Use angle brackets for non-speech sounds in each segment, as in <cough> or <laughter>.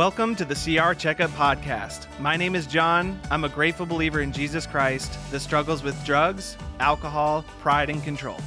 Welcome to the CR Checkup Podcast. My name is John. I'm a grateful believer in Jesus Christ that struggles with drugs, alcohol, pride, and control.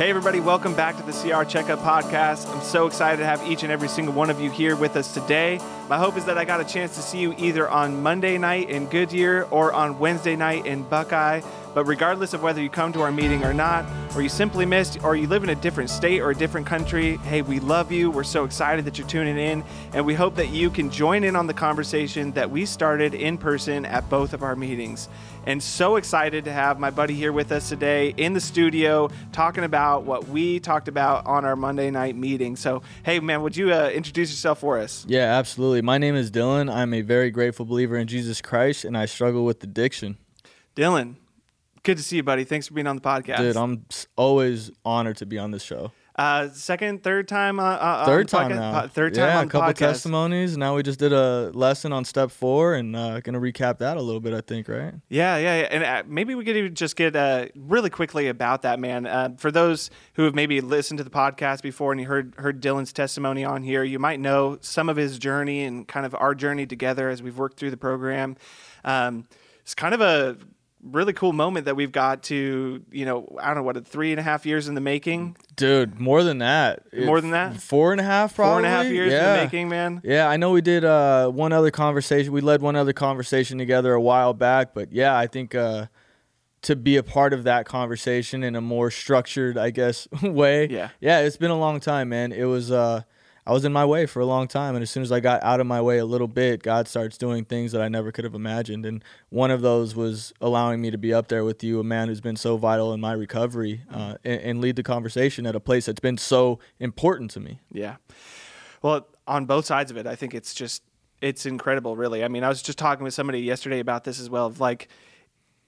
Hey, everybody, welcome back to the CR Checkup Podcast. I'm so excited to have each and every single one of you here with us today. My hope is that I got a chance to see you either on Monday night in Goodyear or on Wednesday night in Buckeye. But regardless of whether you come to our meeting or not, or you simply missed, or you live in a different state or a different country, hey, we love you. We're so excited that you're tuning in, and we hope that you can join in on the conversation that we started in person at both of our meetings. And so excited to have my buddy here with us today in the studio talking about what we talked about on our Monday night meeting. So, hey, man, would you uh, introduce yourself for us? Yeah, absolutely. My name is Dylan. I'm a very grateful believer in Jesus Christ, and I struggle with addiction. Dylan, good to see you, buddy. Thanks for being on the podcast. Dude, I'm always honored to be on this show. Uh, second, third time. Uh, uh, Third on time podcast? now. Po- Third time yeah, a couple podcast. testimonies. Now we just did a lesson on step four, and uh, gonna recap that a little bit. I think, right? Yeah, yeah, yeah. And uh, maybe we could even just get uh, really quickly about that, man. Uh, for those who have maybe listened to the podcast before and you heard heard Dylan's testimony on here, you might know some of his journey and kind of our journey together as we've worked through the program. Um, it's kind of a really cool moment that we've got to, you know, I don't know what, three and a half years in the making, Dude, more than that. More than that? Four and a half, probably. four and a half years yeah. in the making, man. Yeah, I know we did uh, one other conversation. We led one other conversation together a while back, but yeah, I think uh, to be a part of that conversation in a more structured, I guess, <laughs> way. Yeah. yeah, it's been a long time, man. It was uh, I was in my way for a long time, and as soon as I got out of my way a little bit, God starts doing things that I never could have imagined, and one of those was allowing me to be up there with you, a man who's been so vital in my recovery, uh, and, and lead the conversation at a place that's been so important to me. Yeah. Well, on both sides of it, I think it's just it's incredible, really. I mean, I was just talking with somebody yesterday about this as well. Of like,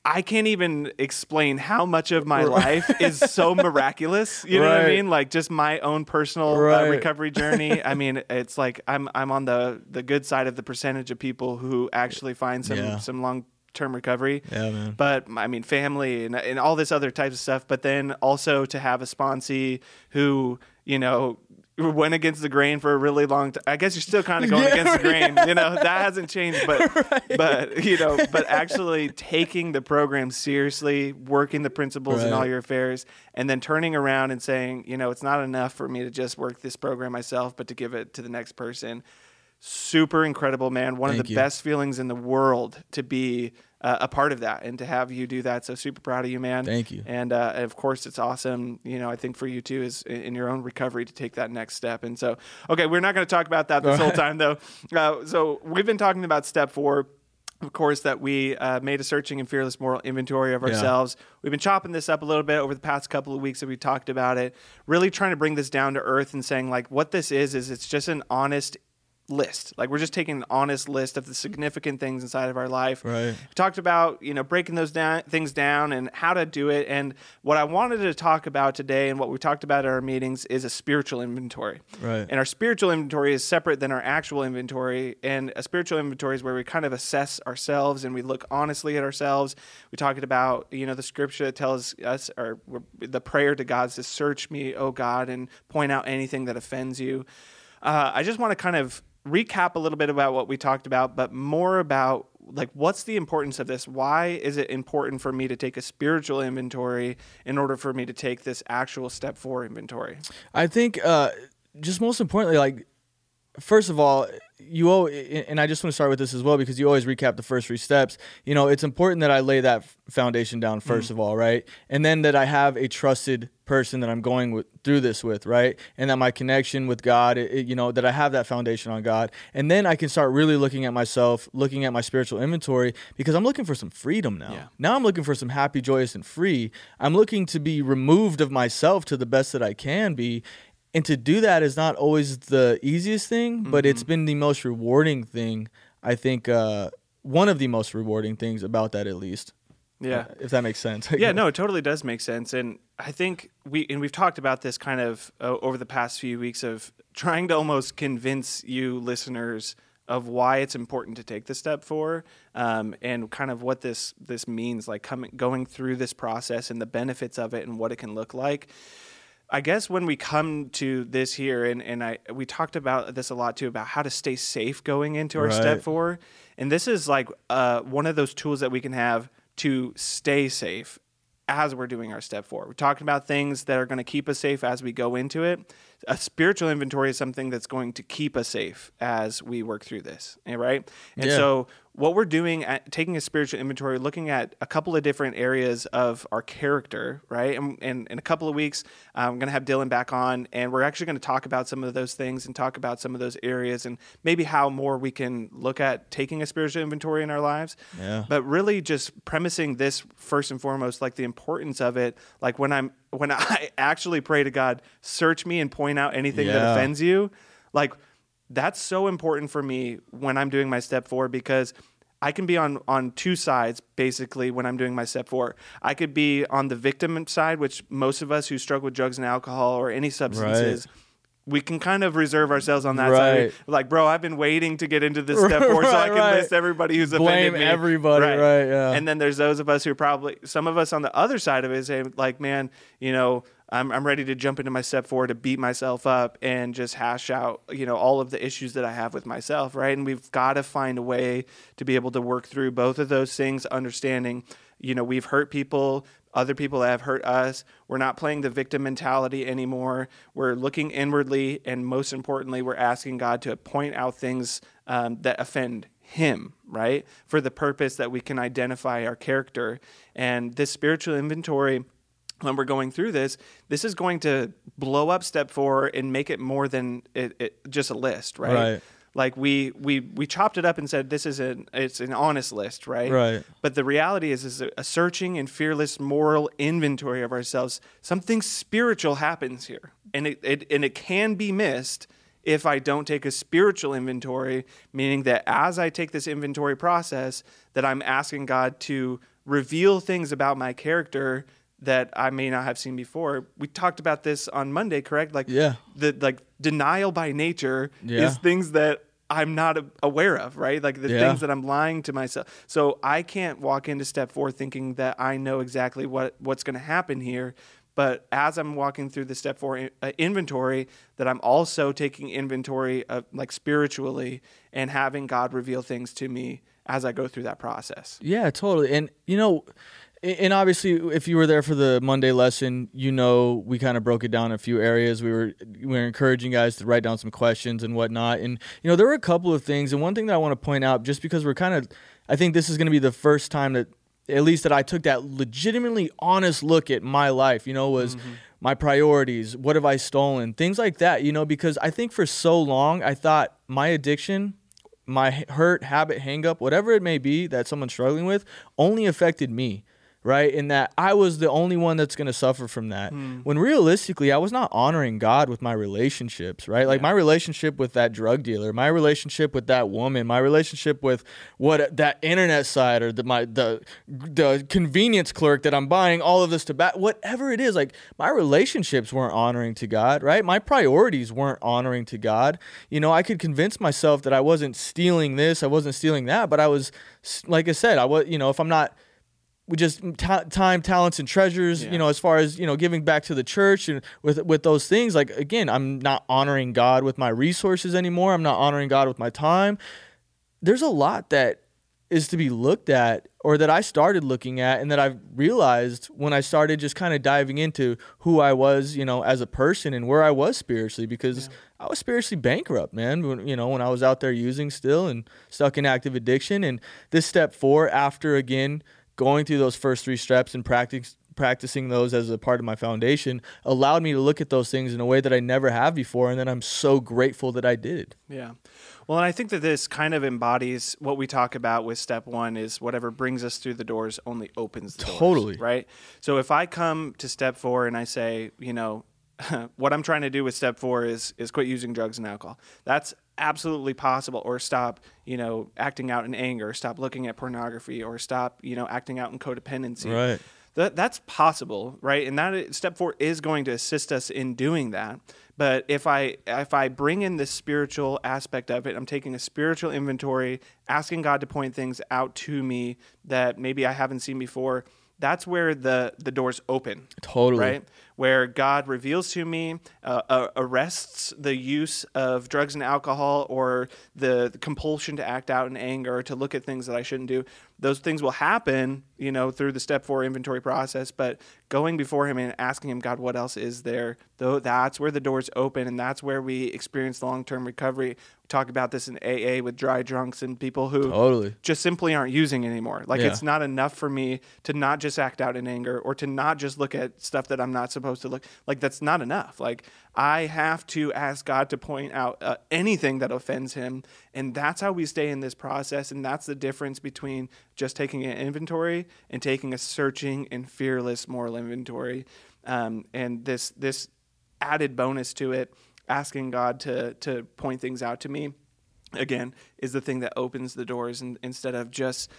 I can't even explain how much of my life is so <laughs> miraculous. You know what I mean? Like just my own personal uh, recovery <laughs> journey. I mean, it's like I'm I'm on the the good side of the percentage of people who actually find some Yeah. some long term recovery Yeah, man. but I mean family and, and all this other types of stuff. But then also to have a sponsee who you know went against the grain for a really long time. I guess you're still kind of going <laughs> Yeah, against the grain. You know that hasn't changed, but <laughs> but you know, but actually taking the program seriously, working the principles in all your affairs, and then turning around and saying, you know, it's not enough for me to just work this program myself, but to give it to the next person super incredible, man. One of the you. best feelings in the world to be uh, a part of that and to have you do that. So super proud of you, man. Thank you. And, uh, of course, it's awesome. You know, I think for you too is in your own recovery to take that next step. And so, okay, we're not going to talk about that this whole time though. Uh, so we've been talking about step four. Of course, that we uh, made a searching and fearless moral inventory of Yeah. ourselves. We've been chopping this up a little bit over the past couple of weeks that we talked about it. Really trying to bring this down to earth and saying like what this is is it's just an honest list. Like we're just taking an honest list of the significant things inside of our life. Right. We talked about, you know, breaking those down things down and how to do it. And what I wanted to talk about today and what we talked about at our meetings is a spiritual inventory. Right. And our spiritual inventory is separate than our actual inventory. And a spiritual inventory is where we kind of assess ourselves and we look honestly at ourselves. We talked about, you know, the scripture that tells us, or the prayer to God is to search me, oh God, and point out anything that offends you. Uh, I just want to kind of recap a little bit about what we talked about, but more about like what's the importance of this? Why is it important for me to take a spiritual inventory in order for me to take this actual step four inventory? I think uh, just most importantly, like first of all, you owe, and I just want to start with this as well because you always recap the first three steps. You know, it's important that I lay that foundation down mm-hmm. 1st of all, right, and then that I have a trusted person that I'm going with, through this with, right, and that my connection with God, it- you know, that I have that foundation on God, and then I can start really looking at myself, looking at my spiritual inventory because I'm looking for some freedom now. Yeah. Now I'm looking for some happy, joyous, and free. I'm looking to be removed of myself to the best that I can be. And to do that is not always the easiest thing, but it's been the most rewarding thing. I think uh, one of the most rewarding things about that, at least. Yeah. Uh, if that makes sense. yeah, no, it totally does make sense, and I think we and we've talked about this kind of uh, over the past few weeks of trying to almost convince you listeners of why it's important to take the step four um, and kind of what this this means, like coming going through this process and the benefits of it and what it can look like. I guess when we come to this here, and, and I we talked about this a lot too about how to stay safe going into our step four, and this is like uh, one of those tools that we can have to stay safe as we're doing our step four. We're talking about things that are going to keep us safe as we go into it. A spiritual inventory is something that's going to keep us safe as we work through this, eh, right? And Yeah. so what we're doing at taking a spiritual inventory, looking at a couple of different areas of our character, right? And, and in a couple of weeks, I'm going to have Dylan back on, and we're actually going to talk about some of those things and talk about some of those areas and maybe how more we can look at taking a spiritual inventory in our lives. Yeah. But really, just premising this first and foremost, like the importance of it, like when I'm when <laughs> I actually pray to God, search me and point out anything that offends you, like that's so important for me when I'm doing my step four because I can be on on two sides basically when I'm doing my step four. I could be on the victim side, which most of us who struggle with drugs and alcohol or any substances. We can kind of reserve ourselves on that Right. side. Like, bro, I've been waiting to get into this <laughs> step four so I can right. list everybody who's offended Blame me. everybody, right, yeah. And then there's those of us who are probably, some of us on the other side of it say, like, man, you know, I'm, I'm ready to jump into my step four to beat myself up and just hash out, you know, all of the issues that I have with myself, right? And we've got to find a way to be able to work through both of those things, understanding, you know, we've hurt people, other people have hurt us. We're not playing the victim mentality anymore. We're looking inwardly, and most importantly, we're asking God to point out things um, that offend Him, right? For the purpose that we can identify our character. And this spiritual inventory when we're going through this, this is going to blow up step four and make it more than it, it, just a list, right? Right. Like we we we chopped it up and said this is an it's an honest list, right? Right. But the reality is, is a searching and fearless moral inventory of ourselves. Something spiritual happens here, and it, it and it can be missed if I don't take a spiritual inventory. Meaning that as I take this inventory process, that I'm asking God to reveal things about my character that I may not have seen before. We talked about this on Monday, correct? Like Yeah. the like denial by nature Yeah. is things that I'm not aware of, right? Like the Yeah. things that I'm lying to myself. So I can't walk into step four thinking that I know exactly what what's going to happen here. But as I'm walking through the step four in- uh, inventory, that I'm also taking inventory of like spiritually and having God reveal things to me as I go through that process. Yeah, totally. And you know, and obviously, if you were there for the Monday lesson, you know we kind of broke it down in a few areas. We were we were encouraging guys to write down some questions and whatnot. And you know, there were a couple of things. And one thing that I want to point out, just because we're kind of, I think this is going to be the first time that, at least that I took that legitimately honest look at my life. You know, was. Mm-hmm. My priorities, what have I stolen? Things like that, you know, because I think for so long I thought my addiction my hurt, habit, hangup whatever it may be that someone's struggling with, only affected me, right? In that I was the only one that's going to suffer from that. Hmm. When realistically, I was not honoring God with my relationships, right? Like my relationship with that drug dealer, my relationship with that woman, my relationship with what that internet site or the my the the convenience clerk that I'm buying all of this to tobacco, whatever it is, like my relationships weren't honoring to God, right? My priorities weren't honoring to God. You know, I could convince myself that I wasn't stealing this, I wasn't stealing that, but I was, like I said, I was, you know, if I'm not with just ta- time, talents, and treasures. Yeah. You know, as far as you know, giving back to the church and with with those things. Like again, I'm not honoring God with my resources anymore. I'm not honoring God with my time. There's a lot that is to be looked at, or that I started looking at, and that I've realized when I started just kind of diving into who I was, you know, as a person and where I was spiritually, because I was spiritually bankrupt, man. When, you know, when I was out there using still and stuck in active addiction, and this step four after again going through those first three steps and practice practicing those as a part of my foundation allowed me to look at those things in a way that I never have before and then I'm so grateful that I did. Yeah. Well, and I think that this kind of embodies what we talk about with step one is whatever brings us through the doors only opens the doors. Totally. Right. So if I come to step four and I say, you know, <laughs> what I'm trying to do with step four is is quit using drugs and alcohol. That's absolutely possible. Or stop, you know, acting out in anger, stop looking at pornography, or stop, you know, acting out in codependency. Right. that that's possible, right? And that step four is going to assist us in doing that. But if I if I bring in this spiritual aspect of it, I'm taking a spiritual inventory, asking God to point things out to me that maybe I haven't seen before. That's where the the doors open. Totally. Right? Where God reveals to me, uh, uh, arrests the use of drugs and alcohol or the, the compulsion to act out in anger, to look at things that I shouldn't do those things will happen, you know, through the step four inventory process. But going before Him and asking Him, God, what else is there? Though that's where the doors open, and that's where we experience long term recovery. We talk about this in AA with dry drunks and people who totally just simply aren't using anymore. Like yeah. it's not enough for me to not just act out in anger or to not just look at stuff that I'm not supposed to look. Like that's not enough. Like I have to ask God to point out uh, anything that offends Him, and that's how we stay in this process. And that's the difference between just taking an inventory and taking a searching and fearless moral inventory. Um, and this this added bonus to it, asking God to to point things out to me, again, is the thing that opens the doors, and instead of just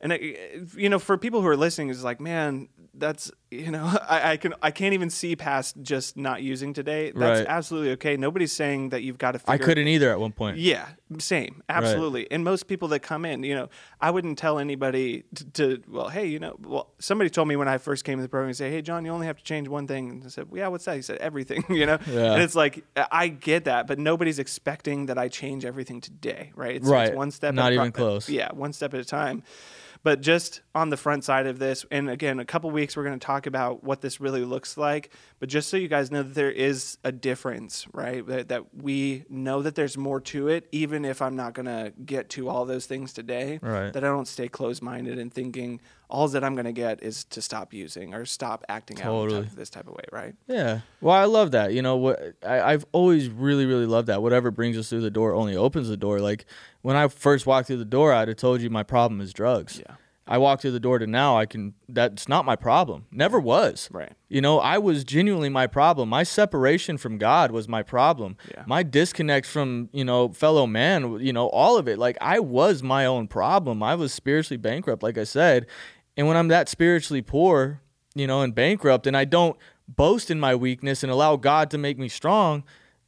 and it, you know for people who are listening is like man that's <laughs> you know I, I, can i can't even see past just not using today. That's right. absolutely okay. Nobody's saying that you've got to i couldn't either at one point. Yeah same absolutely. Right. and most people that come in you know i wouldn't tell anybody to, to, well hey you know well somebody told me when i first came to the program and say hey john you only have to change one thing. And i said well, yeah what's that? He said everything <laughs> you know? Yeah. and it's like i get that but nobody's expecting that i change everything today right? It's, right. It's one step not even pro- close. Yeah one step at a time but just on the front side of this, and again, a couple weeks we're going to talk about what this really looks like. But just so you guys know that there is a difference, right? That, that we know that there's more to it, even if I'm not going to get to all those things today. Right. That I don't stay closed minded and thinking all that I'm going to get is to stop using or stop acting totally. out type, this type of way, right? Yeah. Well, I love that. You know what? I, I've always really, really loved that. Whatever brings us through the door only opens the door. Like when I first walked through the door, I'd have told you my problem is drugs. Yeah. I walk through the door to now, I can. That's not my problem. Never was. Right. You know, I was genuinely my problem. My separation from God was my problem. Yeah. My disconnect from you know fellow man. You know, all of it. Like I was my own problem. I was spiritually bankrupt, like I said. And when I'm that spiritually poor, you know, and bankrupt, and I don't boast in my weakness and allow God to make me strong,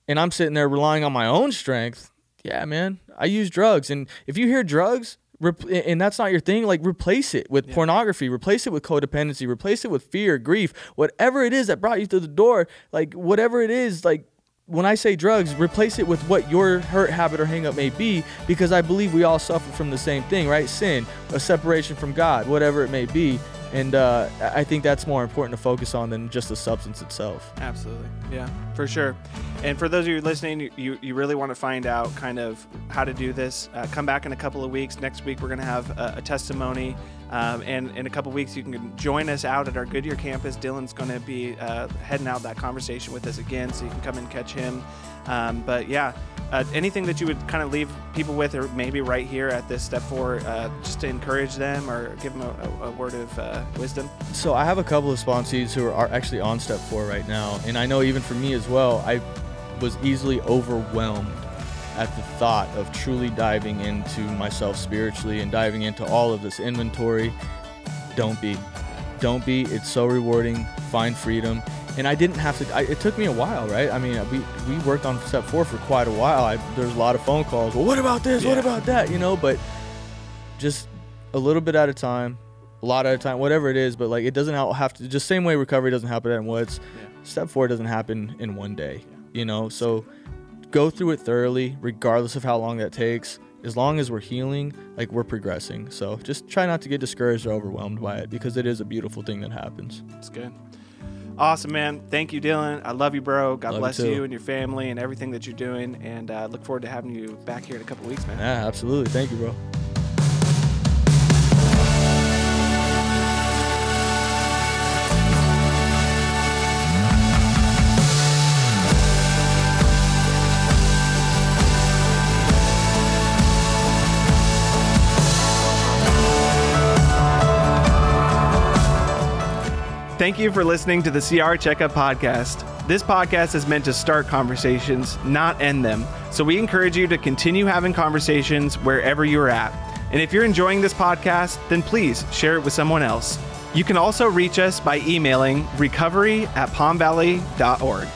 and I'm sitting there relying on my own strength yeah, man, I use drugs. And if you hear drugs, and that's not your thing, like replace it with yeah. pornography, replace it with codependency, replace it with fear, grief, whatever it is that brought you through the door, like whatever it is, like when I say drugs, replace it with what your hurt, habit, or hangup may be, because I believe we all suffer from the same thing, right? Sin, a separation from God, whatever it may be. And uh, I think that's more important to focus on than just the substance itself. Absolutely. Yeah, for sure. And for those of you listening, you, you really want to find out kind of how to do this, uh, come back in a couple of weeks. Next week, we're going to have a, a testimony. Um, and in a couple of weeks, you can join us out at our Goodyear campus. Dylan's going to be uh, heading out that conversation with us again, so you can come and catch him. Um, but yeah, uh, anything that you would kind of leave people with, or maybe right here at this step four, uh, just to encourage them or give them a, a word of uh, wisdom? So I have a couple of sponsees who are actually on step four right now, and I know even for me as well, I was easily overwhelmed at the thought of truly diving into myself spiritually and diving into all of this inventory. Don't be, don't be. It's so rewarding. Find freedom and I didn't have to. I, it took me a while, right? I mean, we we worked on step four for quite a while. I, there's a lot of phone calls. Well, what about this? Yeah. What about that? You know, but just a little bit at a time, a lot at a time, whatever it is. But like, it doesn't have to. Just same way recovery doesn't happen at once. Yeah. Step four doesn't happen in one day. Yeah. You know, so go through it thoroughly, regardless of how long that takes. As long as we're healing, like we're progressing. So just try not to get discouraged or overwhelmed by it because it is a beautiful thing that happens. It's good. Awesome, man. Thank you, Dylan. I love you, bro. God love bless you, you, and your family and everything that you're doing. And uh, look forward to having you back here in a couple weeks, man. Yeah, absolutely. Thank you, bro. Thank you for listening to the CR Checkup Podcast. This podcast is meant to start conversations, not end them. So we encourage you to continue having conversations wherever you're at. And if you're enjoying this podcast, then please share it with someone else. You can also reach us by emailing recovery at palmvalley.org.